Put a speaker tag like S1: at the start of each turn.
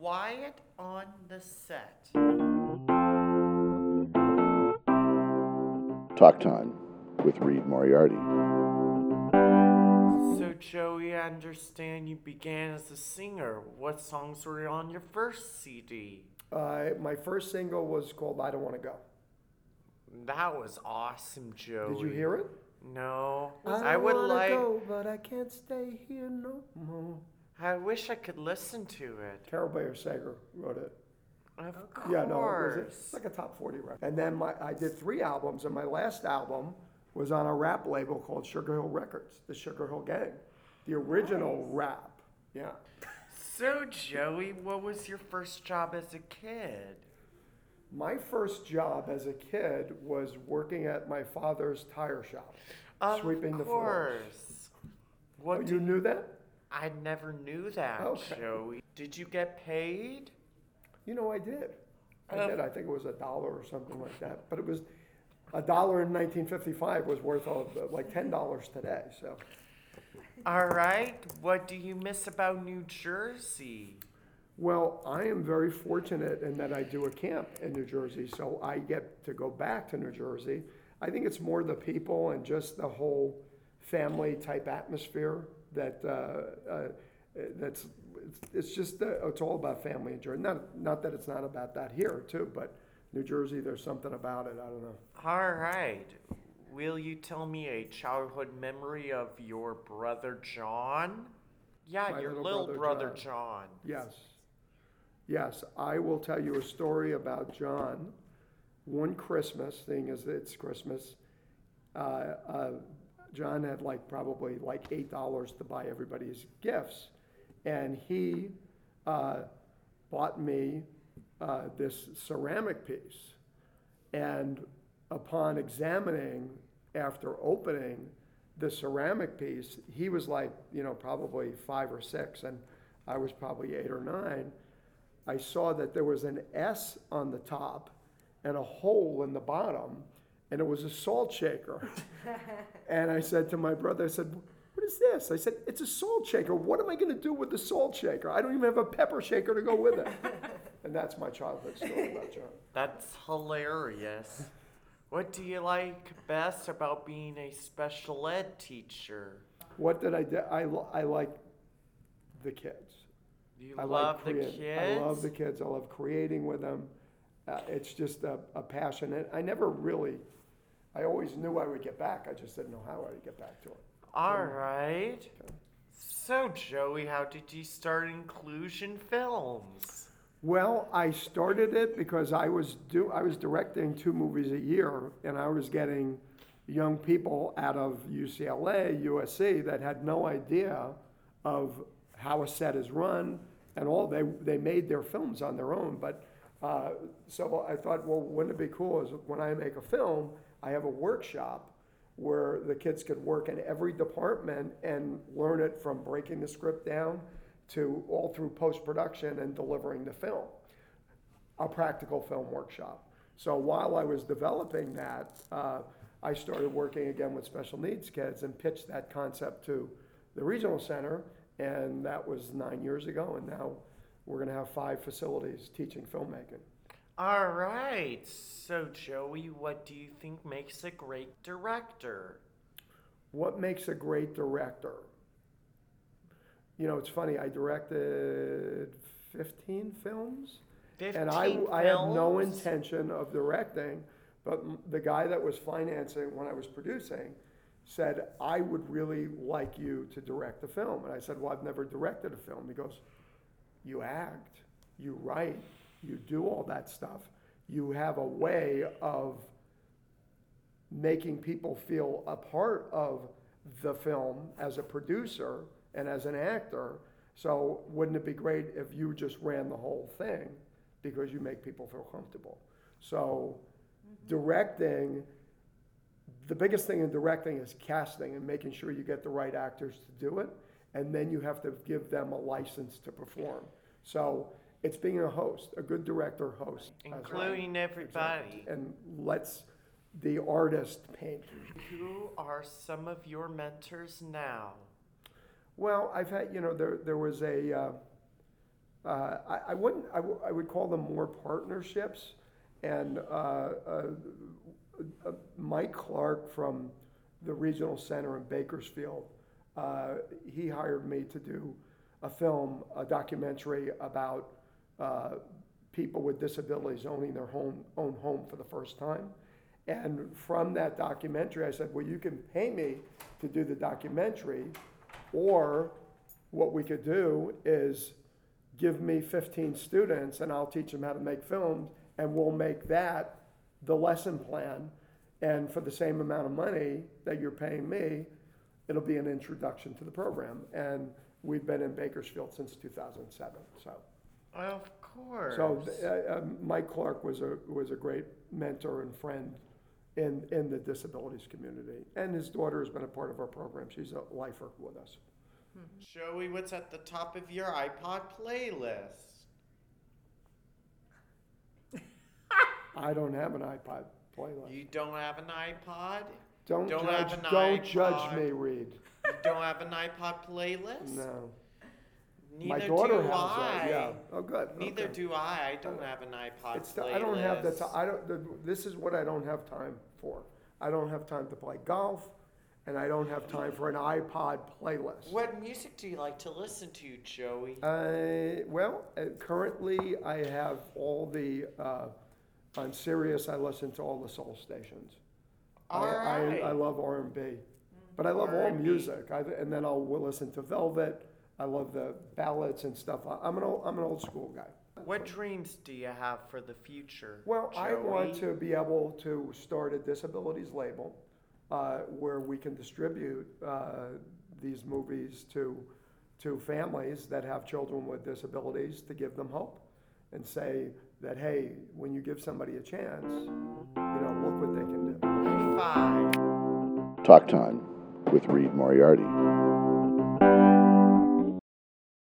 S1: quiet on the set.
S2: Talk Time with Reed Moriarty.
S1: So, Joey, I understand you began as a singer. What songs were on your first CD?
S3: Uh, my first single was called "I Don't Want to Go."
S1: That was awesome, Joey.
S3: Did you hear it?
S1: No.
S3: I,
S1: would
S3: wanna
S1: like.
S3: go, but I can't stay here no more.
S1: I wish I could listen to it.
S3: Carol Bayer Sager wrote it.
S1: Of course.
S3: Yeah, no, it was it's like a top 40 record. And then my, I did three albums, and my last album was on a rap label called Sugar Hill Records, the Sugar Hill Gang, the original rap. Yeah.
S1: So, Joey, what was your first job as a kid?
S3: My first job as a kid was working at my father's tire shop,
S1: Of
S3: sweeping the floors.
S1: course. What
S3: Oh, you knew that?
S1: I never knew that,
S3: Okay.
S1: Joey. Did you get paid?
S3: You know, I did. I
S1: Uh,
S3: did. I think it was a dollar or something like that. But it was a dollar in 1955 was worth like ten dollars today. So
S1: All right. What do you miss about New Jersey?
S3: Well, I am very fortunate in that I do a camp in New Jersey, so I get to go back to New Jersey. I think it's more the people and just the whole family type atmosphere that uh, uh, that's it's, it's just uh, it's all about family in Jersey. Not not that it's not about that here too, but New Jersey, there's something about it. I don't know.
S1: All right. Will you tell me a childhood memory of your brother John? Yeah,
S3: My
S1: your
S3: little
S1: little,
S3: brother
S1: brother, John.
S3: Yes. Yes, I will tell you a story about John. One Christmas, thing as it's Christmas, uh, uh, John had like probably like eight dollars to buy everybody's gifts, and he uh, bought me uh, this ceramic piece. And upon examining, after opening the ceramic piece, he was like, you know, probably five or six, and I was probably eight or nine. I saw that there was an S on the top and a hole in the bottom, and it was a salt shaker. and I said to my brother, I said, What is this? I said, It's a salt shaker. What am I going to do with the salt shaker? I don't even have a pepper shaker to go with it. and that's my childhood story about John.
S1: That's hilarious. What do you like best about being a special ed teacher?
S3: What did I do? I, I like the kids.
S1: You
S3: I
S1: love
S3: like
S1: the kids?
S3: I love the kids. I love creating with them. Uh, it's just a, a passion. And I never really, I always knew I would get back. I just didn't know how I would get back to it.
S1: All right. So, Joey, how did you start Inclusion Films?
S3: Well, I started it because I was do I was directing two movies a year, and I was getting young people out of UCLA, USC that had no idea of how a set is run and all. They they made their films on their own, but uh, so I thought, well, wouldn't it be cool? Is when I make a film, I have a workshop where the kids could work in every department and learn it from breaking the script down to all through post production and delivering the film, a practical film workshop. So while I was developing that, uh, I started working again with special needs kids and pitched that concept to the regional center, and that was nine years ago. And now we're going to have five facilities teaching filmmaking.
S1: All right. So, Joey, what do you think makes a great director?
S3: What makes a great director? You know, it's funny, I directed 15 films.
S1: 15
S3: And I, I had no intention of directing, but the guy that was financing when I was producing said, I would really like you to direct a film. And I said, Well, I've never directed a film. He goes, You act, you write, you do all that stuff. You have a way of making people feel a part of the film as a producer and as an actor. So wouldn't it be great if you just ran the whole thing because you make people feel comfortable? So mm-hmm. directing, the biggest thing in directing is casting and making sure you get the right actors to do it. And then you have to give them a license to perform. So it's being a host, a good director host.
S1: Including everybody.
S3: And lets the artist paint.
S1: Who are some of your mentors now?
S3: Well, I've had, you know, there, there was a, uh, uh, I, I wouldn't, I, w- I would call them more partnerships. And uh, uh, uh, Mike Clark from the Regional Center in Bakersfield, uh, he hired me to do a film, a documentary about uh, people with disabilities owning their home, own home for the first time. And from that documentary, I said, well, you can pay me to do the documentary, or what we could do is give me 15 students and I'll teach them how to make films, and we'll make that the lesson plan. And for the same amount of money that you're paying me, it'll be an introduction to the program. And we've been in Bakersfield since 2007. So,
S1: Of course.
S3: so uh, uh, Mike Clark was a was a great mentor and friend in in the disabilities community, and his daughter has been a part of our program. She's a lifer with us.
S1: Joey, what's at the top of your iPod playlist?
S3: I don't have an iPod playlist.
S1: You don't have an iPod?
S3: Don't,
S1: don't
S3: judge. don't
S1: iPod.
S3: judge me, Reed.
S1: You don't have an iPod playlist?
S3: No,
S1: Neither
S3: my daughter
S1: do
S3: has
S1: I.
S3: that. Yeah. Oh, good.
S1: Neither
S3: okay.
S1: do I. I don't have an iPod
S3: It's the,
S1: playlist.
S3: I don't have the. T- I don't. The, this is what I don't have time for. I don't have time to play golf, and I don't have time for an iPod playlist.
S1: What music do you like to listen to, Joey?
S3: Uh, well, uh, currently I have all the, Uh, I'm serious. I listen to all the soul stations. I-
S1: All
S3: I,
S1: right.
S3: I love R and B, but I love all
S1: R&B.
S3: music. I, and then I'll listen to Velvet. I love the ballads and stuff. I, I'm an old, I'm an old school guy.
S1: What dreams do you have for the future?
S3: Well, I want
S1: Joey?
S3: to be able to start a disabilities label uh, where we can distribute uh, these movies to to families that have children with disabilities to give them hope and say that hey, when you give somebody a chance, you know, look what they can do.
S1: Five.
S2: Talk Time with Reed Moriarty.